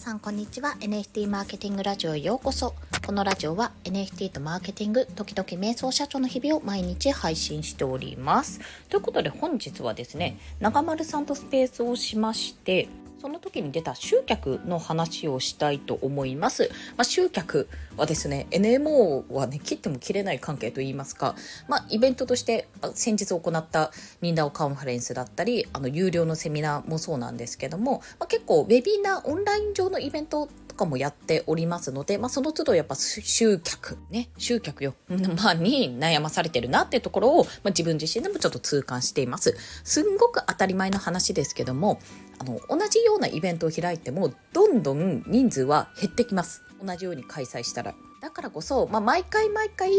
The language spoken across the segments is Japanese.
さんこんにちは。NFT マーケティングラジオへようこそ。このラジオは NFT とマーケティング時々瞑想社長の日々を毎日配信しております。ということで本日はですね中丸さんとスペースをしましてその時に出た集客の話をしたいと思います。まあ、集客はですね、NMO はね、切っても切れない関係といいますか、まあ、イベントとして先日行ったニンダオカンファレンスだったり、あの、有料のセミナーもそうなんですけども、まあ、結構ウェビナー、オンライン上のイベントかもやっておりますので、まあ、その都度やっぱ集客、ね、集客よ、まあ、に悩まされてるなっていうところを、まあ、自分自身でもちょっと痛感しています。すんごく当たり前の話ですけども、あの、同じようなイベントを開いても、どんどん人数は減ってきます。同じように開催したら。だからこそ、まあ、毎回毎回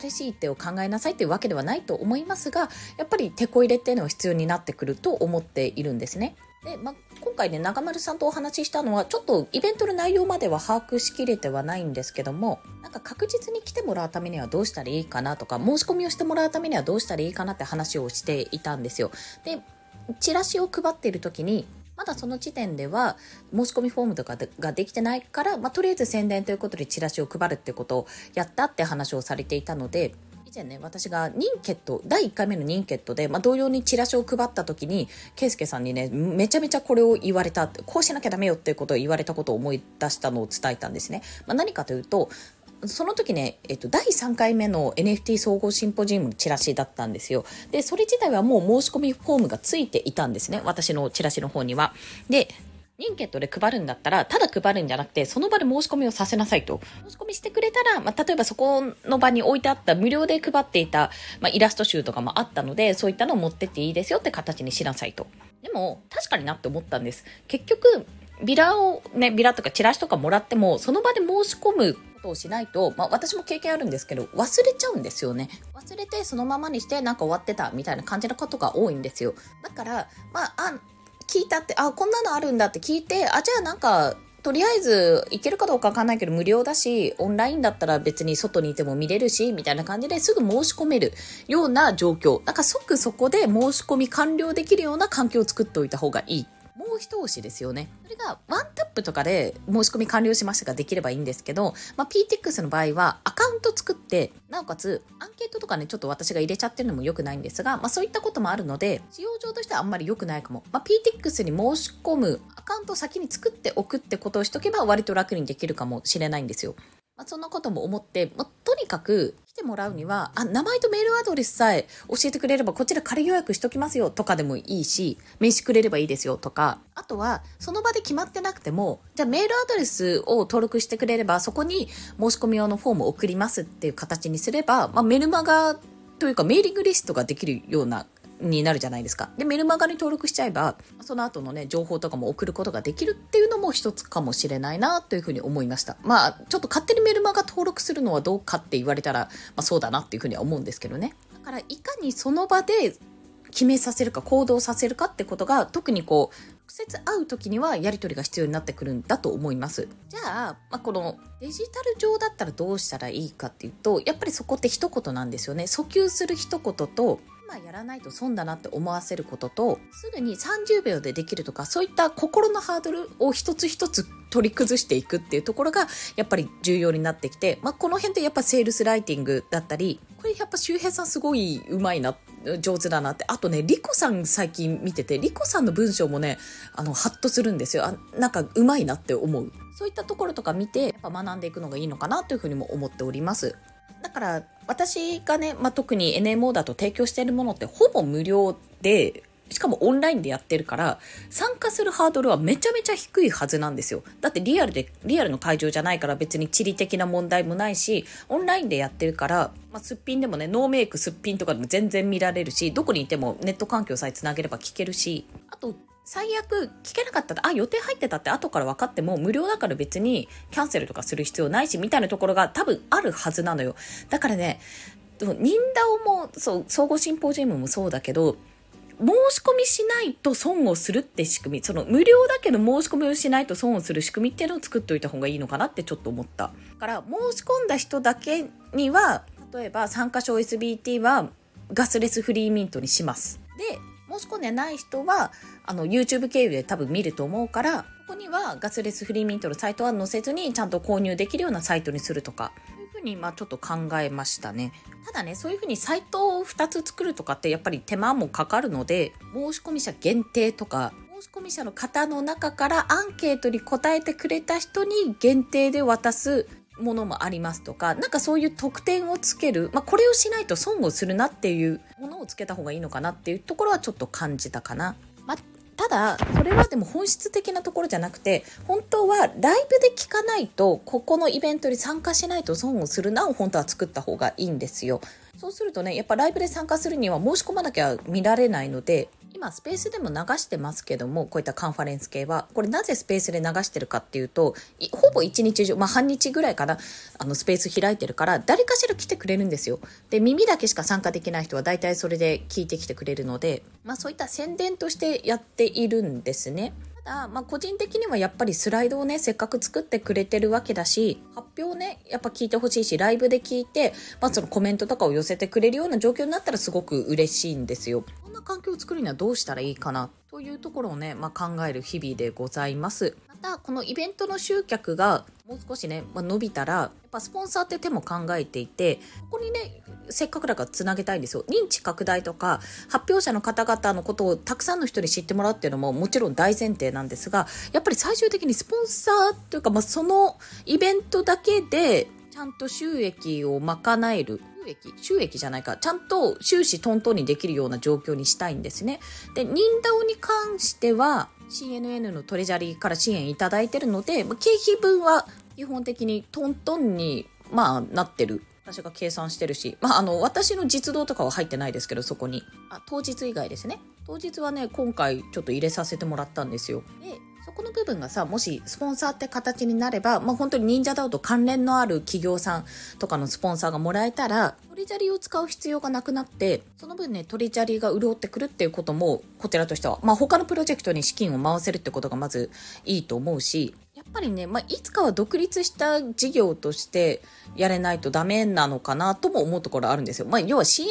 新しい手を考えなさいっていうわけではないと思いますが、やっぱり手こ入れっていうのは必要になってくると思っているんですね。で、まあ、今回ね、中丸さんとお話ししたのは、ちょっとイベントの内容までは把握しきれてはないんですけども、なんか確実に来てもらうためにはどうしたらいいかなとか、申し込みをしてもらうためにはどうしたらいいかなって話をしていたんですよ。で、チラシを配っている時に、まだその時点では申し込みフォームとかができてないから、まあ、とりあえず宣伝ということでチラシを配るってことをやったって話をされていたので以前ね私がニンケット第1回目のニンケットで、まあ、同様にチラシを配った時に圭介さんにねめちゃめちゃこれを言われたこうしなきゃダメよっていうことを言われたことを思い出したのを伝えたんですね、まあ、何かというとその時ね、えっと、第3回目の NFT 総合シンポジウムのチラシだったんですよ。で、それ自体はもう申し込みフォームがついていたんですね。私のチラシの方には。で、リンケットで配るんだったら、ただ配るんじゃなくて、その場で申し込みをさせなさいと。申し込みしてくれたら、まあ、例えばそこの場に置いてあった無料で配っていた、まあ、イラスト集とかもあったので、そういったのを持ってっていいですよって形にしなさいと。でも、確かになって思ったんです。結局、ビラをね、ビラとかチラシとかもらっても、その場で申し込むことをしないと、まあ私も経験あるんですけど、忘れちゃうんですよね。忘れてそのままにしてなんか終わってたみたいな感じのことが多いんですよ。だから、まあ、あ、聞いたって、あ、こんなのあるんだって聞いて、あ、じゃあなんか、とりあえず行けるかどうかわかんないけど無料だし、オンラインだったら別に外にいても見れるし、みたいな感じですぐ申し込めるような状況。だから即そこで申し込み完了できるような環境を作っておいた方がいいもう一押しですよね。それがワンプとかで申し込み完了しましたができればいいんですけど、まあ、PTX の場合はアカウント作って、なおかつアンケートとかね、ちょっと私が入れちゃってるのも良くないんですが、まあ、そういったこともあるので、使用上としてはあんまり良くないかも。まあ、PTX に申し込むアカウントを先に作っておくってことをしとけば割と楽にできるかもしれないんですよ。まあ、そんなことも思って、まあ、とにかく来てもらうには、あ、名前とメールアドレスさえ教えてくれれば、こちら仮予約しときますよとかでもいいし、名刺くれればいいですよとか、あとは、その場で決まってなくても、じゃあメールアドレスを登録してくれれば、そこに申し込み用のフォームを送りますっていう形にすれば、まあ、メルマガというかメーリングリストができるようなになるじゃないですか。で、メルマガに登録しちゃえば、その後のね、情報とかも送ることができるっていうのも一つかもしれないなというふうに思いました。まあ、ちょっと勝手にメルマガ登録するのはどうかって言われたら、まあそうだなっていうふうには思うんですけどね。だから、いかにその場で決めさせるか行動させるかってことが特にこう直接会う時にはやり取りが必要になってくるんだと思いますじゃあ、まあ、このデジタル上だったらどうしたらいいかっていうとやっぱりそこって一言なんですよね訴求する一言と今やらないと損だなって思わせることとすぐに30秒でできるとかそういった心のハードルを一つ一つ取り崩していくっていうところがやっぱり重要になってきて、まあ、この辺でやっぱセールスライティングだったりこれやっぱ周平さんすごい上手いな上手だなって。あとねリコさん最近見ててリコさんの文章もねあのハッとするんですよ。あなんか上手いなって思う。そういったところとか見てやっぱ学んでいくのがいいのかなというふうにも思っております。だから私がね、まあ、特に NMO だと提供しているものってほぼ無料で、しかもオンラインでやってるから、参加するハードルはめちゃめちゃ低いはずなんですよ。だってリアルで、リアルの会場じゃないから別に地理的な問題もないし、オンラインでやってるから、まあ、すっぴんでもね、ノーメイクすっぴんとかでも全然見られるし、どこにいてもネット環境さえつなげれば聞けるし、あと、最悪聞けなかったら、あ、予定入ってたって後から分かっても無料だから別にキャンセルとかする必要ないし、みたいなところが多分あるはずなのよ。だからね、ニンダオも、そう、総合シンポジウムもそうだけど、申し込みしないと損をするって仕組み、その無料だけど申し込みをしないと損をする仕組みっていうのを作っておいた方がいいのかなってちょっと思った。だから申し込んだ人だけには、例えば参加賞 SBT はガスレスフリーミントにします。で、申し込んでない人は、あの、YouTube 経由で多分見ると思うから、ここにはガスレスフリーミントのサイトは載せずにちゃんと購入できるようなサイトにするとか。そういうふうにまあちょっと考えましたね。ただねそういうふうにサイトを2つ作るとかってやっぱり手間もかかるので申し込み者限定とか申し込み者の方の中からアンケートに答えてくれた人に限定で渡すものもありますとか、なんかそういう特典をつける、まあ、これをしないと損をするなっていうものをつけた方がいいのかなっていうところはちょっと感じたかな。まあ、ただ、それはでも本質的なところじゃなくて、本当はライブで聞かないと、ここのイベントに参加しないと損をするなを本当は作った方がいいんですよ。そうするとね、やっぱライブで参加するには申し込まなきゃ見られないので、今スペースでも流してますけどもこういったカンファレンス系は。これなぜスペースで流してるかっていうとほぼ一日中、まあ、半日ぐらいかなあのスペース開いてるから誰かしら来てくれるんですよ。で耳だけしか参加できない人は大体それで聞いてきてくれるので、まあ、そういった宣伝としてやっているんですね。だ、まあ、個人的にはやっぱりスライドをね、せっかく作ってくれてるわけだし、発表ね、やっぱ聞いてほしいし、ライブで聞いて、まあ、そのコメントとかを寄せてくれるような状況になったらすごく嬉しいんですよ。こんな環境を作るにはどうしたらいいかな、というところをね、まあ、考える日々でございます。た、このイベントの集客がもう少しね、まあ、伸びたら、やっぱスポンサーって手も考えていて、ここにね、せっかくだからつなげたいんですよ。認知拡大とか、発表者の方々のことをたくさんの人に知ってもらうっていうのももちろん大前提なんですが、やっぱり最終的にスポンサーというか、まあ、そのイベントだけで、ちゃんと収益を賄える。収益収益じゃないか。ちゃんと収支トントンにできるような状況にしたいんですね。で、ニンダオに関しては、CNN のトレジャリーから支援いただいてるので、経費分は基本的にトントンに、まあ、なってる私が計算してるし、まあ、あの、私の実動とかは入ってないですけど、そこに。あ、当日以外ですね。当日はね、今回ちょっと入れさせてもらったんですよ。で、この部分がさ、もしスポンサーって形になれば、まあ、本当に忍者ダウと関連のある企業さんとかのスポンサーがもらえたら、トリジャリを使う必要がなくなって、その分ね、トリジャリが潤ってくるっていうことも、こちらとしては、まあ、他のプロジェクトに資金を回せるってことがまずいいと思うし、やっぱりね、まあ、いつかは独立した事業としてやれないとダメなのかなとも思うところあるんですよ。まあ、要は CNN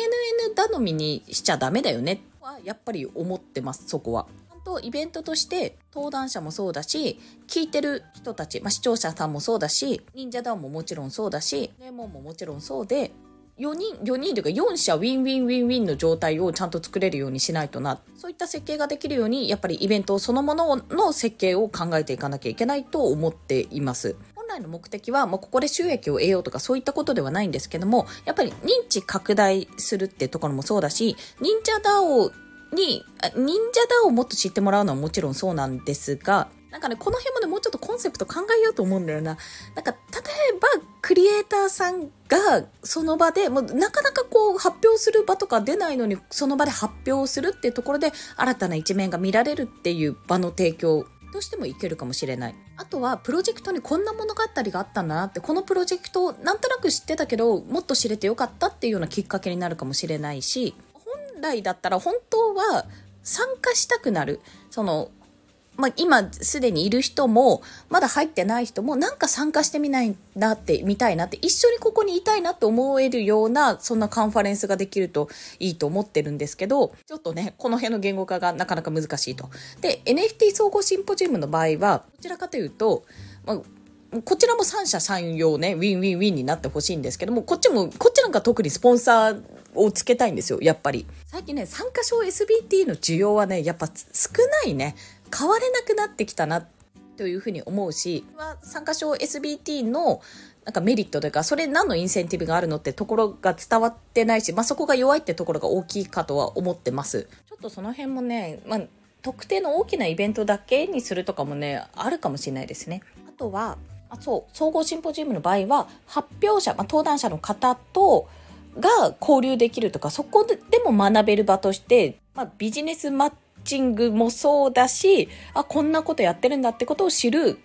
頼みにしちゃダメだよねはやっぱり思ってます、そこは。ちゃんとイベントとして登壇者もそうだし、聞いてる人たち、まあ、視聴者さんもそうだし、忍者ダオももちろんそうだし、レモンももちろんそうで、4人、4人というか4社ウィンウィンウィンウィンの状態をちゃんと作れるようにしないとな。そういった設計ができるように、やっぱりイベントそのものの設計を考えていかなきゃいけないと思っています。本来の目的は、もうここで収益を得ようとかそういったことではないんですけども、やっぱり認知拡大するってところもそうだし、忍者ダオに、忍者ダオをもっと知ってもらうのはもちろんそうなんですが、なんかね、この辺もね、もうちょっとコンセプト考えようと思うんだよな。なんか、例えば、クリエイターさんが、その場で、もう、なかなかこう、発表する場とか出ないのに、その場で発表するっていうところで、新たな一面が見られるっていう場の提供としてもいけるかもしれない。あとは、プロジェクトにこんな物語があったんだなって、このプロジェクトを、なんとなく知ってたけど、もっと知れてよかったっていうようなきっかけになるかもしれないし、来だったら本当は参加したくなる。その、まあ、今すでにいる人も、まだ入ってない人も、なんか参加してみないなって、見たいなって、一緒にここにいたいなって思えるような、そんなカンファレンスができるといいと思ってるんですけど、ちょっとね、この辺の言語化がなかなか難しいと。で、NFT 総合シンポジウムの場合は、どちらかというと、まあこちらも三者三様ね、ウィンウィンウィンになってほしいんですけども、こっちも、こっちなんか特にスポンサーをつけたいんですよ、やっぱり。最近ね、参加賞 SBT の需要はね、やっぱ少ないね。変われなくなってきたなというふうに思うし、参加賞 SBT のなんかメリットというか、それ何のインセンティブがあるのってところが伝わってないし、まあ、そこが弱いってところが大きいかとは思ってます。ちょっとその辺もね、まあ、特定の大きなイベントだけにするとかもね、あるかもしれないですね。あとは、あそう、総合シンポジウムの場合は、発表者、まあ、登壇者の方と、が交流できるとか、そこでも学べる場として、まあ、ビジネスマッチングもそうだし、あ、こんなことやってるんだってことを知る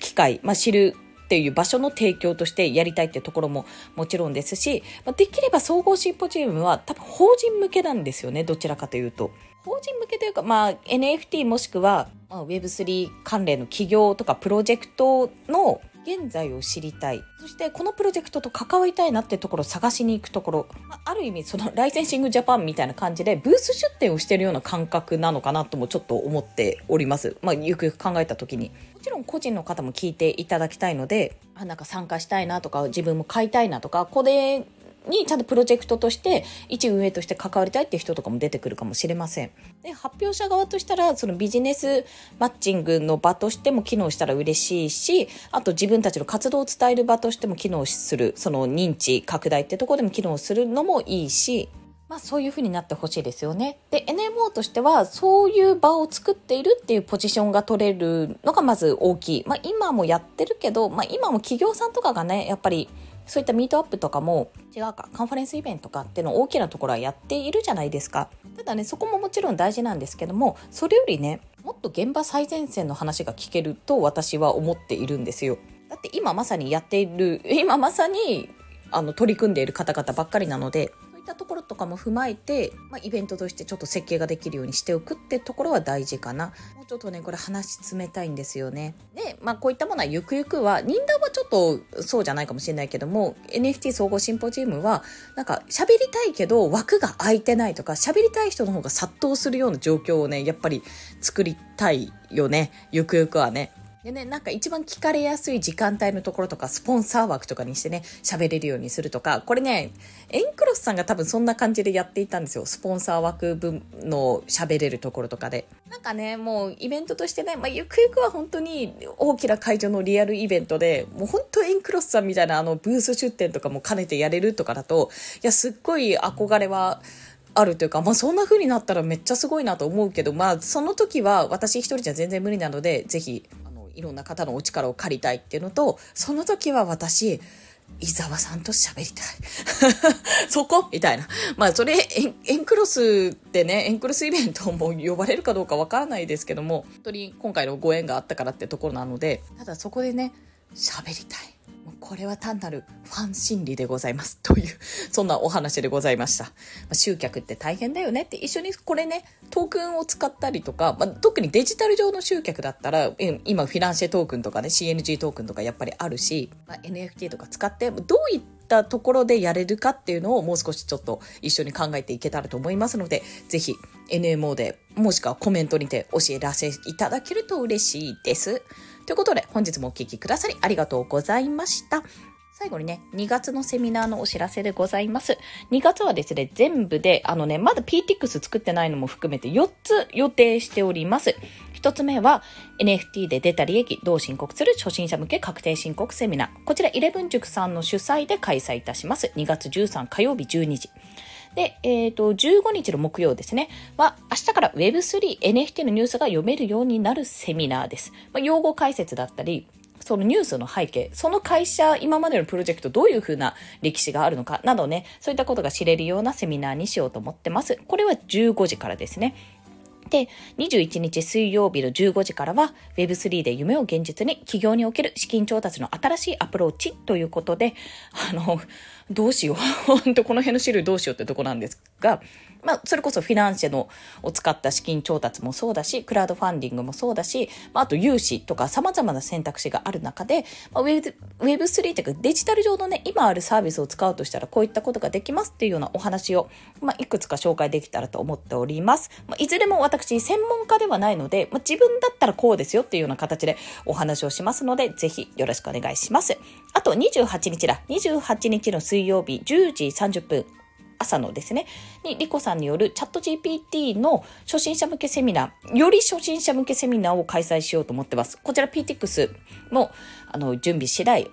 機会、まあ、知るっていう場所の提供としてやりたいっていうところももちろんですし、できれば総合シンポジウムは多分法人向けなんですよね、どちらかというと。法人向けというか、まあ、NFT もしくは、Web3 関連の企業とかプロジェクトの現在を知りたい。そしてこのプロジェクトと関わりたいなってところを探しに行くところ。ある意味そのライセンシングジャパンみたいな感じでブース出展をしてるような感覚なのかなともちょっと思っております。まあ、ゆくゆく考えた時に。もちろん個人の方も聞いていただきたいのであなんか参加したいなとか自分も買いたいなとかこれにちゃんとプロジェクトとして一運営として関わりたいっていう人とかも出てくるかもしれません。で発表者側としたらそのビジネスマッチングの場としても機能したら嬉しいしあと自分たちの活動を伝える場としても機能するその認知拡大ってところでも機能するのもいいしまあそういう風になってほしいですよね。で、NMO としてはそういう場を作っているっていうポジションが取れるのがまず大きい。まあ今もやってるけど、まあ今も企業さんとかがね、やっぱりそういったミートアップとかも違うかカンファレンスイベントかっていうの大きなところはやっているじゃないですか。ただねそこももちろん大事なんですけどもそれよりねもっと現場最前線の話が聞けると私は思っているんですよ。だって今まさにやっている今まさにあの取り組んでいる方々ばっかりなのでいったところとかも踏まえて、まあ、イベントとしてちょっと設計ができるようにしておくってところは大事かな。もうちょっとねこれ話冷たいんですよね。で、まあ、こういったものはゆくゆくは人談はちょっとそうじゃないかもしれないけども NFT 総合シンポジウムはなんか喋りたいけど枠が空いてないとか喋りたい人の方が殺到するような状況をねやっぱり作りたいよね。ゆくゆくはね。でね、なんか一番聞かれやすい時間帯のところとか、スポンサー枠とかにしてね、喋れるようにするとか、これね、エンクロスさんが多分そんな感じでやっていたんですよ。スポンサー枠分の喋れるところとかで。なんかね、もうイベントとしてね、まあ、ゆくゆくは本当に大きな会場のリアルイベントで、もう本当エンクロスさんみたいなあのブース出展とかも兼ねてやれるとかだと、いや、すっごい憧れは、あるというか、まあそんな風になったらめっちゃすごいなと思うけど、まあその時は私一人じゃ全然無理なので、ぜひいろんな方のお力を借りたいっていうのと、その時は私、伊沢さんと喋りたい。そこ？みたいな。まあ、それエ、エンクロスでね、エンクロスイベントも呼ばれるかどうかわからないですけども、本当に今回のご縁があったからってところなので、ただそこでね、喋りたい。これは単なるファン心理でございます。という、そんなお話でございました。まあ、集客って大変だよねって一緒にこれね、トークンを使ったりとか、まあ、特にデジタル上の集客だったら、今フィナンシェトークンとかね、CNG トークンとかやっぱりあるし、まあ、NFT とか使って、どういったところでやれるかっていうのをもう少しちょっと一緒に考えていけたらと思いますので、ぜひ NMO でもしくはコメントにて教えらせていただけると嬉しいです。ということで、本日もお聴きくださりありがとうございました。最後にね、2月のセミナーのお知らせでございます。2月はですね、全部で、あのね、まだ PTX 作ってないのも含めて4つ予定しております。1つ目は NFT で出た利益どう申告する初心者向け確定申告セミナー。こちら11塾さんの主催で開催いたします。2月13火曜日12時。で、え、ー、と、15日の木曜ですね、は、明日から Web3、NFT のニュースが読めるようになるセミナーです。まあ、用語解説だったり、そのニュースの背景、その会社、今までのプロジェクト、どういうふうな歴史があるのかなどね、そういったことが知れるようなセミナーにしようと思ってます。これは15時からですね。で、21日水曜日の15時からは Web3 で夢を現実に企業における資金調達の新しいアプローチということで、あの、どうしよう。本当この辺の資料どうしようってとこなんですが、まあ、それこそフィナンシェのを使った資金調達もそうだし、クラウドファンディングもそうだし、まあ、あと融資とか様々な選択肢がある中で、まあ、Web3 というかデジタル上のね、今あるサービスを使うとしたらこういったことができますっていうようなお話を、まあ、いくつか紹介できたらと思っております。まあ、いずれも私、専門家ではないので、まあ、自分だったらこうですよっていうような形でお話をしますので、ぜひよろしくお願いします。あと28日だ。28日の水水曜日10時30分朝のですね、にリコさんによるチャット GPT の初心者向けセミナー、より初心者向けセミナーを開催しようと思ってます。こちら PTX もあの準備次第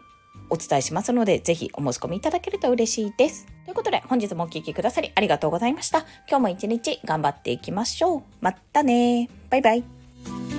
お伝えしますので、ぜひお申し込みいただけると嬉しいです。ということで、本日もお聴きくださりありがとうございました。今日も一日頑張っていきましょう。またねバイバイ。